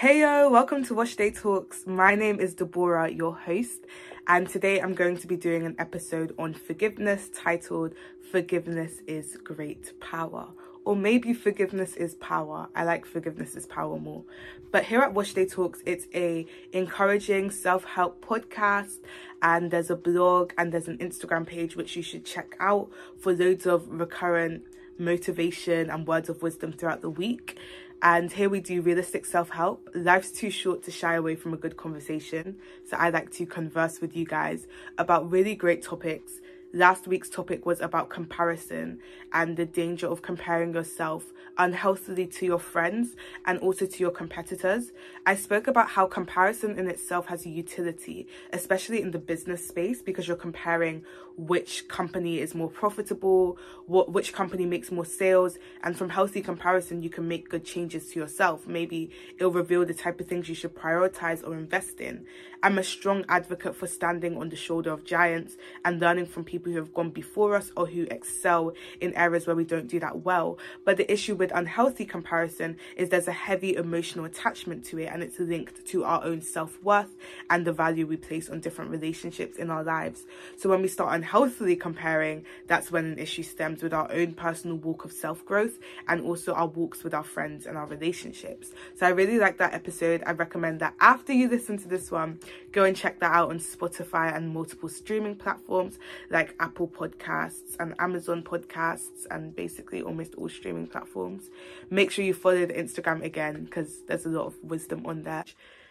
Hey yo, welcome to Wash Day Talks. My name is Deborah, your host, and today I'm going to be doing an episode on forgiveness titled Forgiveness is Great Power. Or maybe forgiveness is power. I like forgiveness is power more. But here at Wash Day Talks, it's a encouraging self-help podcast and there's a blog and there's an Instagram page which you should check out for loads of recurrent motivation and words of wisdom throughout the week. And here we do realistic self help. Life's too short to shy away from a good conversation. So I like to converse with you guys about really great topics Last week's topic was about comparison and the danger of comparing yourself unhealthily to your friends and also to your competitors. I spoke about how comparison in itself has a utility, especially in the business space, because you're comparing which company is more profitable, what which company makes more sales, and from healthy comparison, you can make good changes to yourself. Maybe it'll reveal the type of things you should prioritize or invest in. I'm a strong advocate for standing on the shoulder of giants and learning from people people who have gone before us or who excel in areas where we don't do that well. But the issue with unhealthy comparison is there's a heavy emotional attachment to it and it's linked to our own self worth and the value we place on different relationships in our lives. So when we start unhealthily comparing, that's when an issue stems with our own personal walk of self growth and also our walks with our friends and our relationships. So I really like that episode. I recommend that after you listen to this one, go and check that out on Spotify and multiple streaming platforms like like Apple Podcasts and Amazon Podcasts and basically almost all streaming platforms. Make sure you follow the Instagram again because there's a lot of wisdom on there.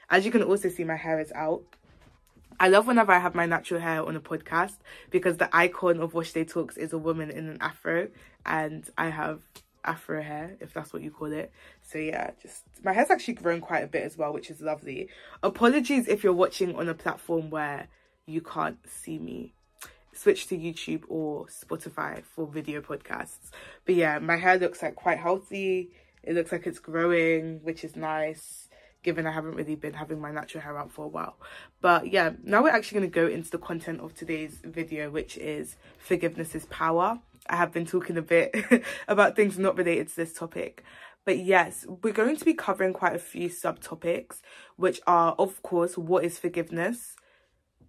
As you can also see, my hair is out. I love whenever I have my natural hair on a podcast because the icon of Wash Day Talks is a woman in an afro and I have afro hair if that's what you call it so yeah just my hair's actually grown quite a bit as well which is lovely apologies if you're watching on a platform where you can't see me switch to YouTube or Spotify for video podcasts. But yeah, my hair looks like quite healthy. It looks like it's growing, which is nice, given I haven't really been having my natural hair out for a while. But yeah, now we're actually going to go into the content of today's video, which is forgiveness is power. I have been talking a bit about things not related to this topic. But yes, we're going to be covering quite a few subtopics, which are, of course, what is forgiveness?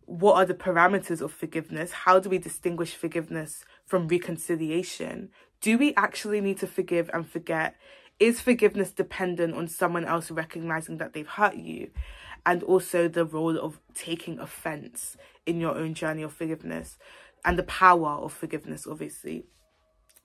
What are the parameters of forgiveness? How do we distinguish forgiveness from reconciliation? Do we actually need to forgive and forget? Is forgiveness dependent on someone else recognizing that they've hurt you? And also the role of taking offense in your own journey of forgiveness and the power of forgiveness, obviously.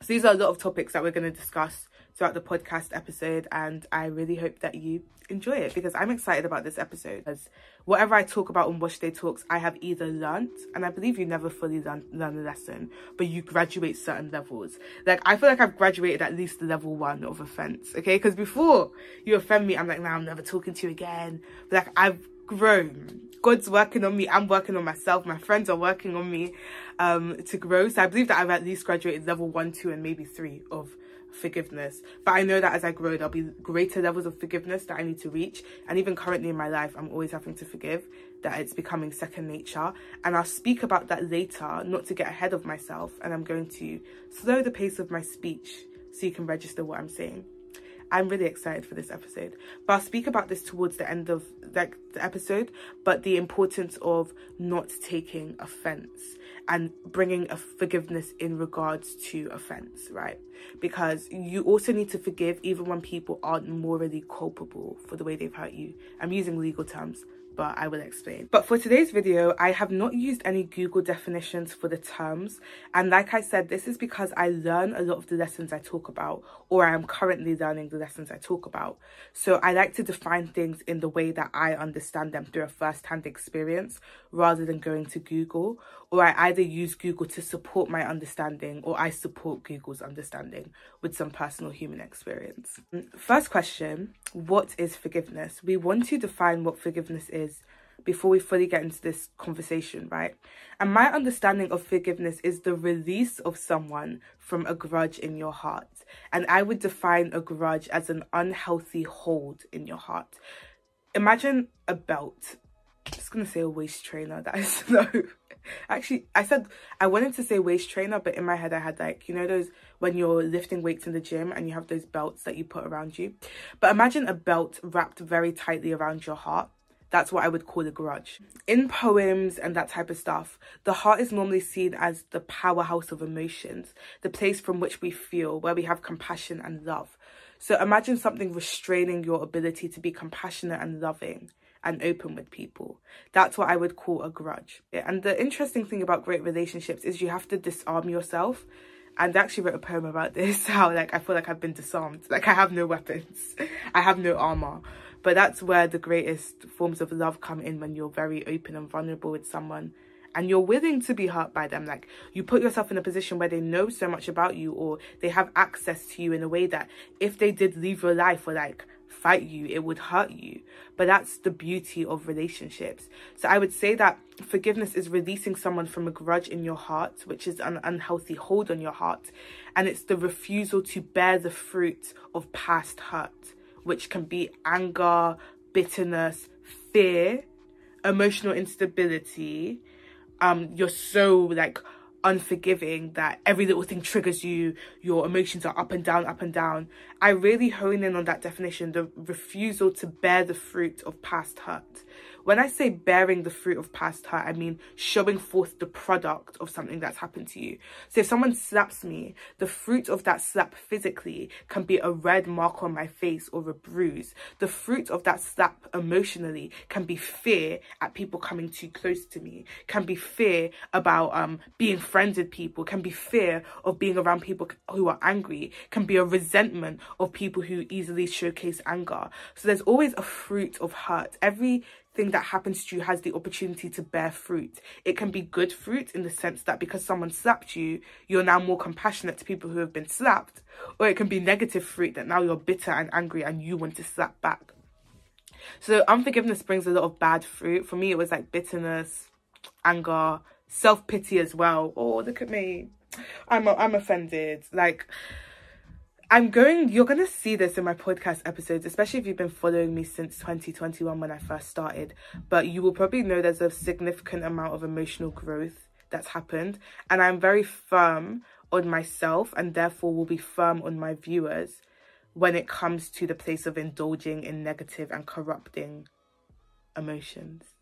So these are a lot of topics that we're going to discuss throughout the podcast episode and I really hope that you enjoy it because I'm excited about this episode. As whatever I talk about on Wash Day Talks I have either learnt and I believe you never fully learn, learn a lesson but you graduate certain levels. Like I feel like I've graduated at least level one of offense okay? Because before you offend me I'm like now nah, I'm never talking to you again. But like I've grown. God's working on me. I'm working on myself. My friends are working on me um to grow. So I believe that I've at least graduated level one two and maybe three of forgiveness. But I know that as I grow, there'll be greater levels of forgiveness that I need to reach. And even currently in my life, I'm always having to forgive, that it's becoming second nature. And I'll speak about that later, not to get ahead of myself. And I'm going to slow the pace of my speech so you can register what I'm saying. I'm really excited for this episode. But I'll speak about this towards the end of like the episode, but the importance of not taking offense and bringing a forgiveness in regards to offense, right? Because you also need to forgive even when people aren't morally culpable for the way they've hurt you. I'm using legal terms but I will explain. But for today's video, I have not used any Google definitions for the terms. And like I said, this is because I learn a lot of the lessons I talk about, or I am currently learning the lessons I talk about. So I like to define things in the way that I understand them through a first-hand experience, rather than going to Google, or I either use Google to support my understanding, or I support Google's understanding with some personal human experience. First question, what is forgiveness? We want to define what forgiveness is is before we fully get into this conversation, right? And my understanding of forgiveness is the release of someone from a grudge in your heart. And I would define a grudge as an unhealthy hold in your heart. Imagine a belt. I'm just gonna say a waist trainer. That is no. Actually, I said I wanted to say waist trainer, but in my head I had like, you know, those when you're lifting weights in the gym and you have those belts that you put around you. But imagine a belt wrapped very tightly around your heart. That's what I would call a grudge. In poems and that type of stuff, the heart is normally seen as the powerhouse of emotions, the place from which we feel, where we have compassion and love. So imagine something restraining your ability to be compassionate and loving and open with people. That's what I would call a grudge. And the interesting thing about great relationships is you have to disarm yourself. And I actually wrote a poem about this, how like I feel like I've been disarmed. Like I have no weapons. I have no armor. But that's where the greatest forms of love come in when you're very open and vulnerable with someone and you're willing to be hurt by them. Like you put yourself in a position where they know so much about you or they have access to you in a way that if they did leave your life or like fight you, it would hurt you. But that's the beauty of relationships. So I would say that forgiveness is releasing someone from a grudge in your heart, which is an unhealthy hold on your heart. And it's the refusal to bear the fruit of past hurt which can be anger, bitterness, fear, emotional instability. Um, you're so like unforgiving that every little thing triggers you, your emotions are up and down, up and down. I really hone in on that definition the refusal to bear the fruit of past hurt. When I say bearing the fruit of past hurt, I mean showing forth the product of something that's happened to you. So if someone slaps me, the fruit of that slap physically can be a red mark on my face or a bruise. The fruit of that slap emotionally can be fear at people coming too close to me, can be fear about um being friends with people, can be fear of being around people who are angry, can be a resentment of people who easily showcase anger. So there's always a fruit of hurt. Every thing that happens to you has the opportunity to bear fruit. It can be good fruit in the sense that because someone slapped you, you're now more compassionate to people who have been slapped, or it can be negative fruit that now you're bitter and angry and you want to slap back. So unforgiveness brings a lot of bad fruit. For me, it was like bitterness, anger, self-pity as well. Oh, look at me. I'm I'm offended. Like I'm going, you're going to see this in my podcast episodes, especially if you've been following me since 2021 when I first started. But you will probably know there's a significant amount of emotional growth that's happened. And I'm very firm on myself and therefore will be firm on my viewers when it comes to the place of indulging in negative and corrupting emotions.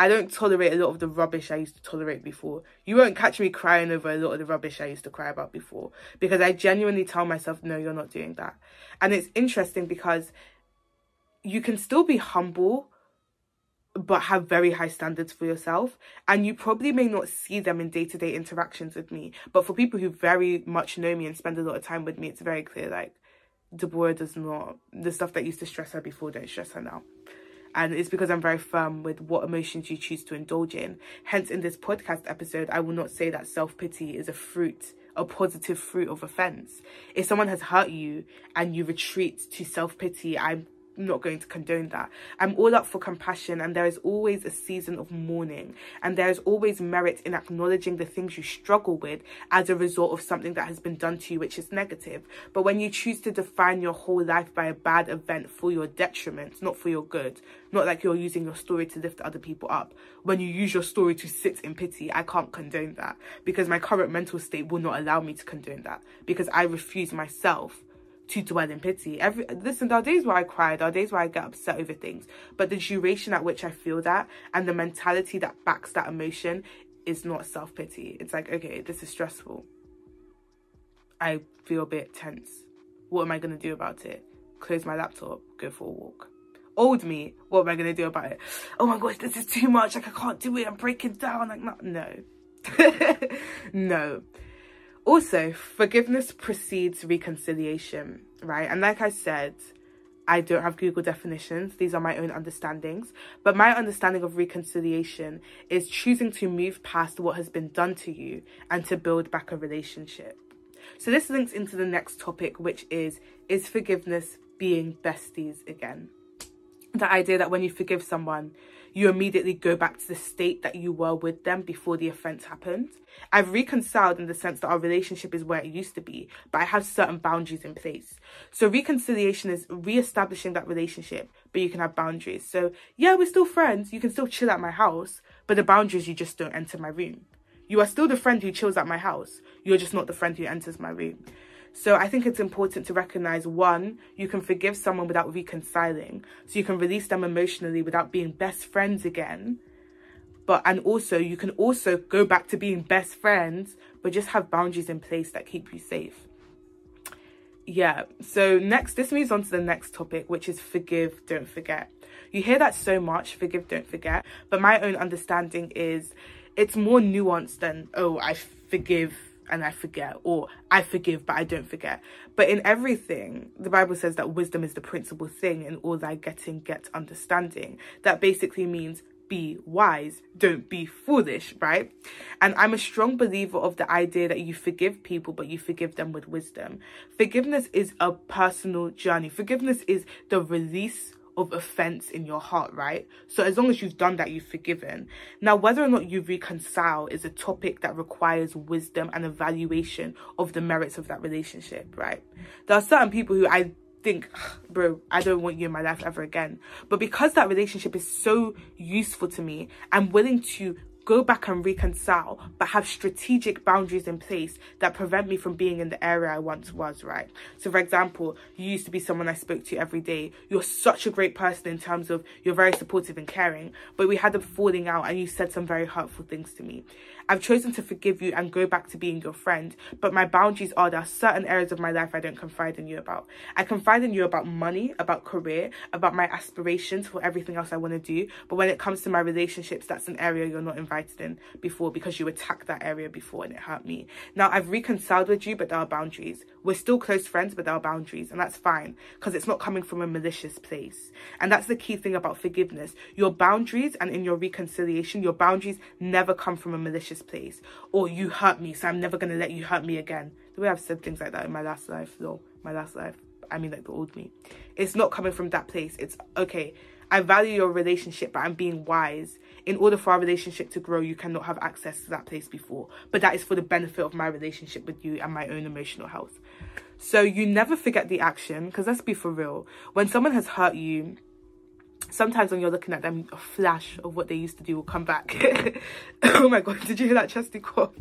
I don't tolerate a lot of the rubbish I used to tolerate before. You won't catch me crying over a lot of the rubbish I used to cry about before because I genuinely tell myself, no, you're not doing that. And it's interesting because you can still be humble but have very high standards for yourself and you probably may not see them in day-to-day interactions with me but for people who very much know me and spend a lot of time with me it's very clear like Deborah does not the stuff that used to stress her before don't stress her now and it's because I'm very firm with what emotions you choose to indulge in. Hence, in this podcast episode, I will not say that self pity is a fruit, a positive fruit of offense. If someone has hurt you and you retreat to self pity, I'm not going to condone that. I'm all up for compassion, and there is always a season of mourning, and there is always merit in acknowledging the things you struggle with as a result of something that has been done to you, which is negative. But when you choose to define your whole life by a bad event for your detriment, not for your good, not like you're using your story to lift other people up, when you use your story to sit in pity, I can't condone that because my current mental state will not allow me to condone that because I refuse myself to dwell in pity. Every listen, there are days where I cry, there are days where I get upset over things, but the duration at which I feel that and the mentality that backs that emotion is not self pity. It's like, okay, this is stressful. I feel a bit tense. What am I gonna do about it? Close my laptop, go for a walk. Old me, what am I gonna do about it? Oh my gosh, this is too much. Like I can't do it. I'm breaking down. Like no, no, no. Also, forgiveness precedes reconciliation, right? And like I said, I don't have Google definitions. These are my own understandings. But my understanding of reconciliation is choosing to move past what has been done to you and to build back a relationship. So this links into the next topic, which is Is forgiveness being besties again? the idea that when you forgive someone, you immediately go back to the state that you were with them before the offense happened. I've reconciled in the sense that our relationship is where it used to be, but I have certain boundaries in place. So reconciliation is re-establishing that relationship, but you can have boundaries. So yeah, we're still friends. You can still chill at my house, but the boundaries you just don't enter my room. You are still the friend who chills at my house. You're just not the friend who enters my room. So I think it's important to recognize one, you can forgive someone without reconciling. So you can release them emotionally without being best friends again. But and also you can also go back to being best friends, but just have boundaries in place that keep you safe. Yeah. So next this moves on to the next topic, which is forgive, don't forget. You hear that so much, forgive, don't forget. But my own understanding is it's more nuanced than, oh, I forgive and I forget, or I forgive but I don't forget. But in everything, the Bible says that wisdom is the principal thing, in all thy getting, get understanding. That basically means be wise, don't be foolish, right? And I'm a strong believer of the idea that you forgive people, but you forgive them with wisdom. Forgiveness is a personal journey. Forgiveness is the release of offense in your heart, right? So as long as you've done that, you've forgiven. Now, whether or not you reconcile is a topic that requires wisdom and evaluation of the merits of that relationship, right? There are certain people who I think, bro, I don't want you in my life ever again. But because that relationship is so useful to me, I'm willing to go back and reconcile, but have strategic boundaries in place that prevent me from being in the area I once was, right? So, for example, you used to be someone I spoke to every day. You're such a great person in terms of you're very supportive and caring, but we had a falling out and you said some very hurtful things to me. I've chosen to forgive you and go back to being your friend, but my boundaries are there are certain areas of my life I don't confide in you about. I confide in you about money, about career, about my aspirations for everything else I want to do, but when it comes to my relationships, that's an area you're not invited in before because you attacked that area before and it hurt me. Now, I've reconciled with you, but there are boundaries. We're still close friends, but there are boundaries, and that's fine because it's not coming from a malicious place. And that's the key thing about forgiveness. Your boundaries and in your reconciliation, your boundaries never come from a malicious place or you hurt me, so I'm never to let you hurt me again. The way I've said things like that in my last life, though, my last life, I mean, like the old me, it's not coming from that place. It's okay. I value your relationship, but I'm being wise. In order for our relationship to grow, you cannot have access to that place before. But that is for the benefit of my relationship with you and my own emotional health. So you never forget the action, because let's be for real. When someone has hurt you, sometimes when you're looking at them, a flash of what they used to do will come back. oh my god, did you hear that chesty cough?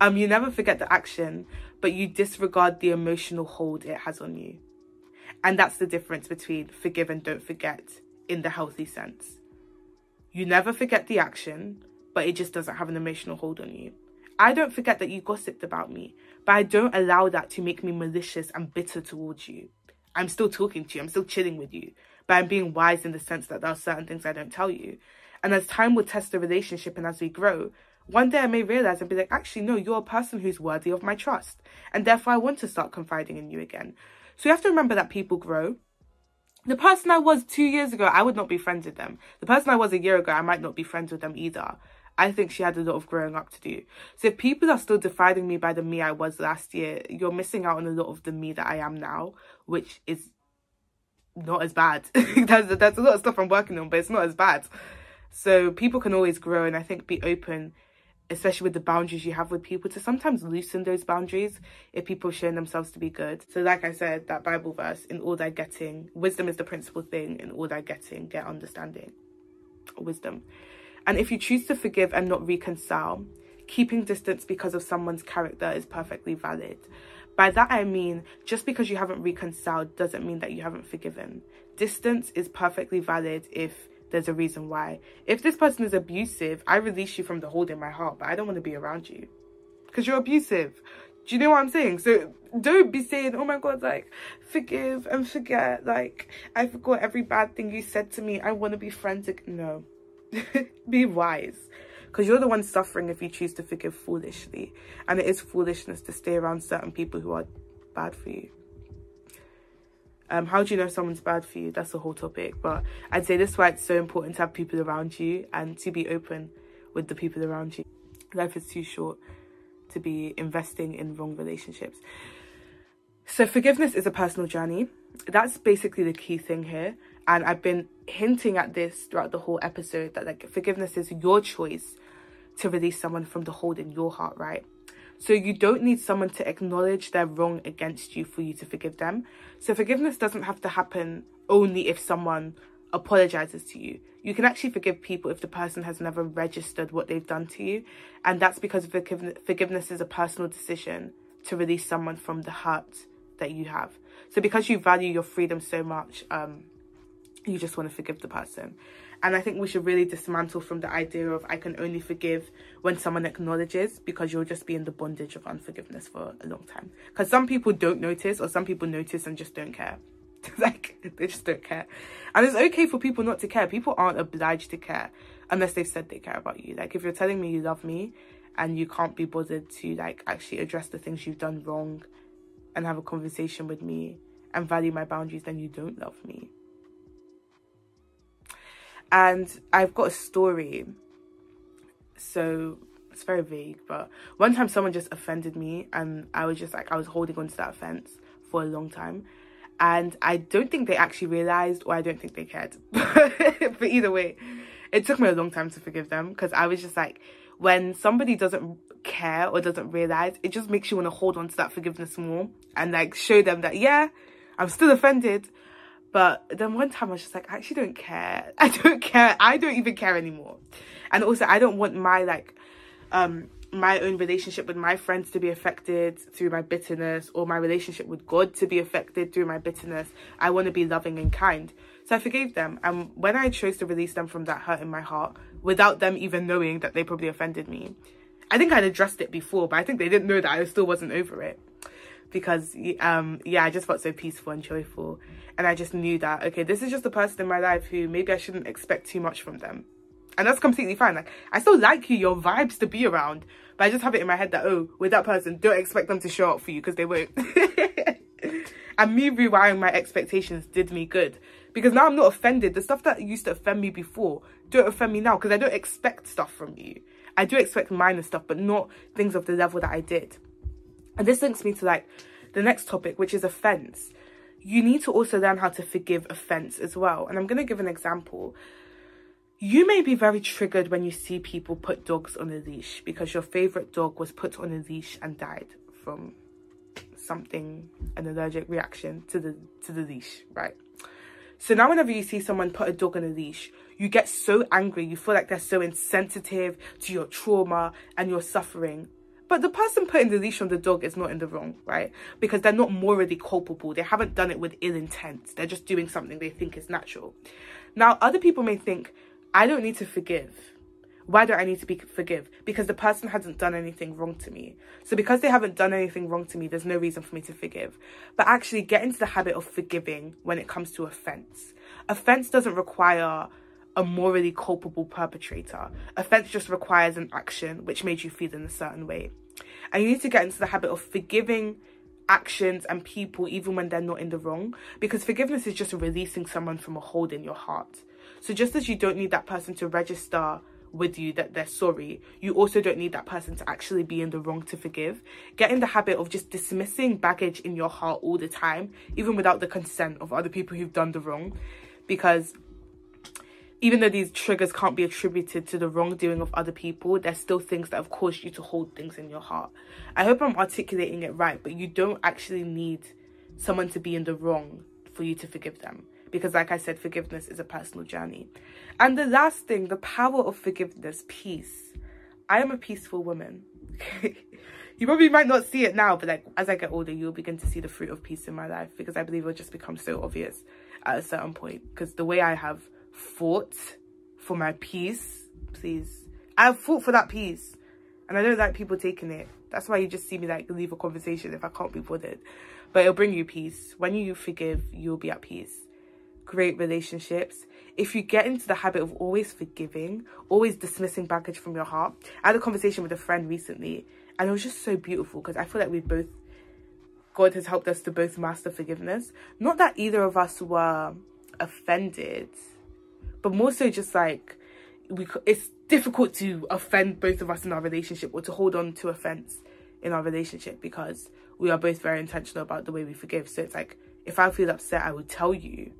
Um, you never forget the action, but you disregard the emotional hold it has on you. And that's the difference between forgive and don't forget in the healthy sense. You never forget the action, but it just doesn't have an emotional hold on you. I don't forget that you gossiped about me, but I don't allow that to make me malicious and bitter towards you. I'm still talking to you, I'm still chilling with you, but I'm being wise in the sense that there are certain things I don't tell you. And as time will test the relationship and as we grow, one day I may realize and be like, actually, no, you're a person who's worthy of my trust. And therefore, I want to start confiding in you again. So you have to remember that people grow. The person I was two years ago, I would not be friends with them. The person I was a year ago, I might not be friends with them either. I think she had a lot of growing up to do. So if people are still defining me by the me I was last year, you're missing out on a lot of the me that I am now, which is not as bad. there's, there's a lot of stuff I'm working on, but it's not as bad. So people can always grow and I think be open especially with the boundaries you have with people, to sometimes loosen those boundaries if people are showing themselves to be good. So, like I said, that Bible verse, in all thy getting, wisdom is the principal thing, in all thy getting, get understanding. Wisdom. And if you choose to forgive and not reconcile, keeping distance because of someone's character is perfectly valid. By that I mean, just because you haven't reconciled doesn't mean that you haven't forgiven. Distance is perfectly valid if there's a reason why. If this person is abusive, I release you from the hold in my heart, but I don't want to be around you because you're abusive. Do you know what I'm saying? So don't be saying, oh my God, like, forgive and forget. Like, I forgot every bad thing you said to me. I want to be friends. No. be wise. Because you're the one suffering if you choose to forgive foolishly. And it is foolishness to stay around certain people who are bad for you. Um, how do you know someone's bad for you? That's the whole topic. But I'd say this is why it's so important to have people around you and to be open with the people around you. Life is too short to be investing in wrong relationships. So forgiveness is a personal journey. That's basically the key thing here. And I've been hinting at this throughout the whole episode that like forgiveness is your choice to release someone from the hold in your heart, right? So you don't need someone to acknowledge their wrong against you for you to forgive them. So forgiveness doesn't have to happen only if someone apologizes to you. You can actually forgive people if the person has never registered what they've done to you. And that's because forgiveness is a personal decision to release someone from the hurt that you have. So because you value your freedom so much, um, you just want to forgive the person. And I think we should really dismantle from the idea of I can only forgive when someone acknowledges because you'll just be in the bondage of unforgiveness for a long time. Because some people don't notice or some people notice and just don't care. like, they just don't care. And it's okay for people not to care. People aren't obliged to care unless they've said they care about you. Like, if you're telling me you love me and you can't be bothered to, like, actually address the things you've done wrong and have a conversation with me and value my boundaries, then you don't love me. And I've got a story. So it's very vague, but one time someone just offended me and I was just like, I was holding on to that offense for a long time. And I don't think they actually realized, or I don't think they cared. but either way, it took me a long time to forgive them because I was just like, when somebody doesn't care or doesn't realize, it just makes you want to hold on to that forgiveness more and like show them that, yeah, I'm still offended, but then one time I was just like, I actually don't care. I don't care. I don't even care anymore. And also I don't want my like um my own relationship with my friends to be affected through my bitterness or my relationship with God to be affected through my bitterness. I want to be loving and kind. So I forgave them. And when I chose to release them from that hurt in my heart, without them even knowing that they probably offended me, I think I'd addressed it before, but I think they didn't know that I still wasn't over it because um yeah i just felt so peaceful and joyful. And i just knew that okay this is just a person in my life who maybe i shouldn't expect too much from them. And that's completely fine. Like i still like you your vibes to be around. But i just have it in my head that oh with that person don't expect them to show up for you because they won't. And me rewiring my expectations did me good. Because now i'm not offended. The stuff that used to offend me before don't offend me now because i don't expect stuff from you. I do expect minor stuff but not things of the level that i did and this links me to like the next topic, which is offense. You need to also learn how to forgive offense as well. And I'm going to give an example. You may be very triggered when you see people put dogs on a leash because your favorite dog was put on a leash and died from something, an allergic reaction to the to the leash, right? So now whenever you see someone put a dog on a leash, you get so angry. You feel like they're so insensitive to your trauma and your suffering but the person putting the leash on the dog is not in the wrong, right? Because they're not morally culpable. They haven't done it with ill intent. They're just doing something they think is natural. Now, other people may think, I don't need to forgive. Why do I need to be forgive? Because the person hasn't done anything wrong to me. So because they haven't done anything wrong to me, there's no reason for me to forgive. But actually get into the habit of forgiving when it comes to offense. Offense doesn't require a morally culpable perpetrator. Offense just requires an action which made you feel in a certain way. And you need to get into the habit of forgiving actions and people even when they're not in the wrong because forgiveness is just releasing someone from a hold in your heart. So just as you don't need that person to register with you that they're sorry, you also don't need that person to actually be in the wrong to forgive. Get in the habit of just dismissing baggage in your heart all the time, even without the consent of other people who've done the wrong. Because even though these triggers can't be attributed to the wrongdoing of other people, there's still things that have caused you to hold things in your heart. I hope I'm articulating it right, but you don't actually need someone to be in the wrong for you to forgive them. Because, like I said, forgiveness is a personal journey. And the last thing, the power of forgiveness, peace. I am a peaceful woman. you probably might not see it now, but like as I get older, you'll begin to see the fruit of peace in my life because I believe it'll just become so obvious at a certain point. Because the way I have fought for my peace, please. I've fought for that peace. And I don't like people taking it. That's why you just see me like leave a conversation if I can't be bothered. But it'll bring you peace. When you forgive, you'll be at peace. Great relationships. If you get into the habit of always forgiving, always dismissing baggage from your heart. I had a conversation with a friend recently and it was just so beautiful because I feel like we both God has helped us to both master forgiveness. Not that either of us were offended but more so just like we it's difficult to offend both of us in our relationship or to hold on to offense in our relationship because we are both very intentional about the way we forgive so it's like if i feel upset i would tell you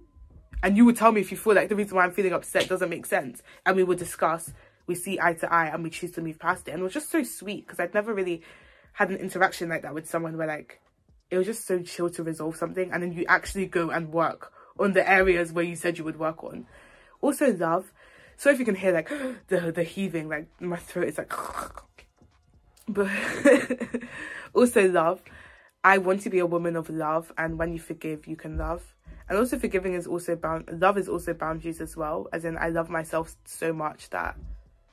And you would tell me if you feel like the reason why I'm feeling upset doesn't make sense. And we would discuss, we see eye to eye and we choose to move past it. And it was just so sweet because I'd never really had an interaction like that with someone where like, it was just so chill to resolve something. And then you actually go and work on the areas where you said you would work on. Also love. So if you can hear like the, the heaving, like my throat is like, but also love. I want to be a woman of love. And when you forgive, you can love and also forgiving is also bound love is also boundaries as well as in i love myself so much that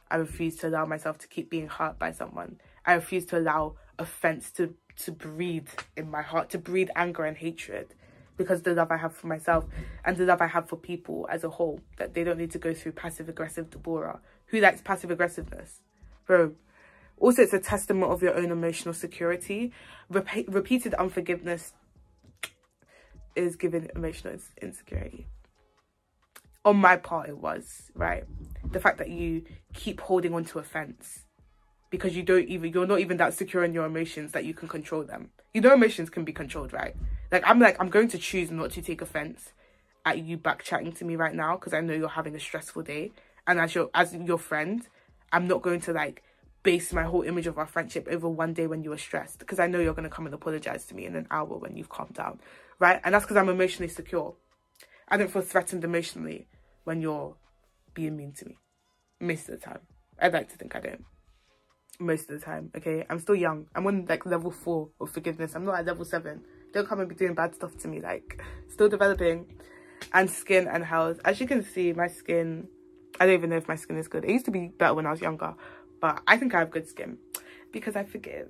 i refuse to allow myself to keep being hurt by someone i refuse to allow offense to to breathe in my heart to breathe anger and hatred because the love i have for myself and the love i have for people as a whole that they don't need to go through passive aggressive deborah. Who likes passive aggressiveness? Bro. Also it's a testament of your own emotional security. Rep repeated unforgiveness is giving emotional insecurity. On my part, it was, right? The fact that you keep holding on to offense because you don't even, you're not even that secure in your emotions that you can control them. You know, emotions can be controlled, right? Like, I'm like, I'm going to choose not to take offense at you back chatting to me right now because I know you're having a stressful day. And as your, as your friend, I'm not going to like base my whole image of our friendship over one day when you were stressed because I know you're going to come and apologize to me in an hour when you've calmed down right? And that's because I'm emotionally secure. I don't feel threatened emotionally when you're being mean to me. Most of the time. I'd like to think I don't. Most of the time, okay? I'm still young. I'm on like level four of forgiveness. I'm not at level seven. Don't come and be doing bad stuff to me. Like, still developing. And skin and health. As you can see, my skin, I don't even know if my skin is good. It used to be better when I was younger. But I think I have good skin because I forgive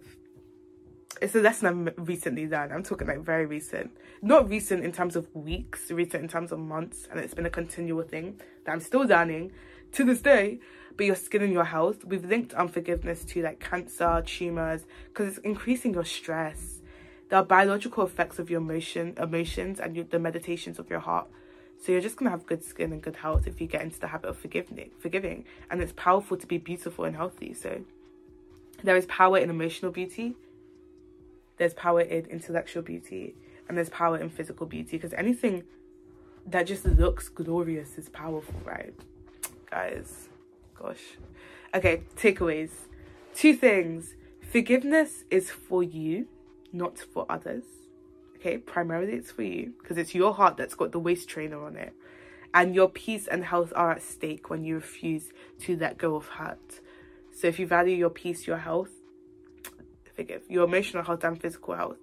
it's a lesson I've recently learned. I'm talking like very recent. Not recent in terms of weeks, recent in terms of months. And it's been a continual thing that I'm still learning to this day. But your skin and your health, we've linked unforgiveness to like cancer, tumours, because it's increasing your stress. There are biological effects of your emotion, emotions and your, the meditations of your heart. So you're just gonna have good skin and good health if you get into the habit of forgiving, forgiving. And it's powerful to be beautiful and healthy. So there is power in emotional beauty there's power in intellectual beauty and there's power in physical beauty because anything that just looks glorious is powerful, right? Guys, gosh. Okay, takeaways. Two things. Forgiveness is for you, not for others. Okay, primarily it's for you because it's your heart that's got the waist trainer on it. And your peace and health are at stake when you refuse to let go of hurt. So if you value your peace, your health, forgive your emotional health and physical health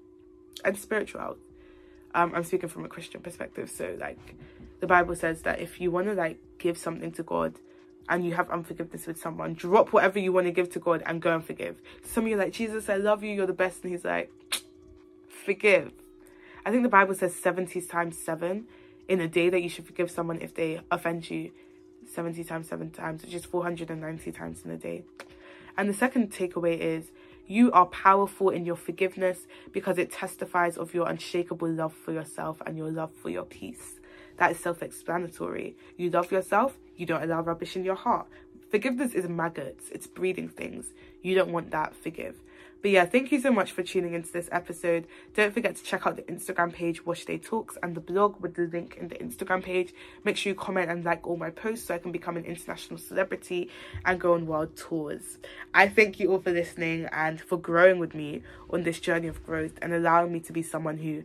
and spiritual health um i'm speaking from a christian perspective so like the bible says that if you want to like give something to god and you have unforgiveness with someone drop whatever you want to give to god and go and forgive. Some of you like jesus i love you you're the best and he's like forgive. I think the bible says 70 times 7 in a day that you should forgive someone if they offend you. 70 times 7 times which is 490 times in a day. And the second takeaway is you are powerful in your forgiveness because it testifies of your unshakable love for yourself and your love for your peace. That is self explanatory. You love yourself, you don't allow rubbish in your heart. Forgiveness is maggots, it's breeding things. You don't want that, forgive. But yeah, thank you so much for tuning into this episode. Don't forget to check out the Instagram page, Wash Day Talks, and the blog with the link in the Instagram page. Make sure you comment and like all my posts so I can become an international celebrity and go on world tours. I thank you all for listening and for growing with me on this journey of growth and allowing me to be someone who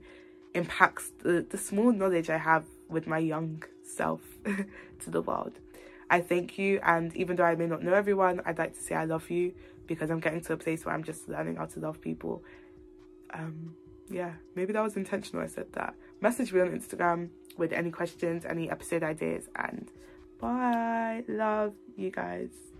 impacts the, the small knowledge I have with my young self to the world. I thank you, and even though I may not know everyone, I'd like to say I love you because I'm getting to a place where I'm just learning how to love people. Um, yeah, maybe that was intentional. I said that. Message me on Instagram with any questions, any episode ideas, and bye. Love you guys.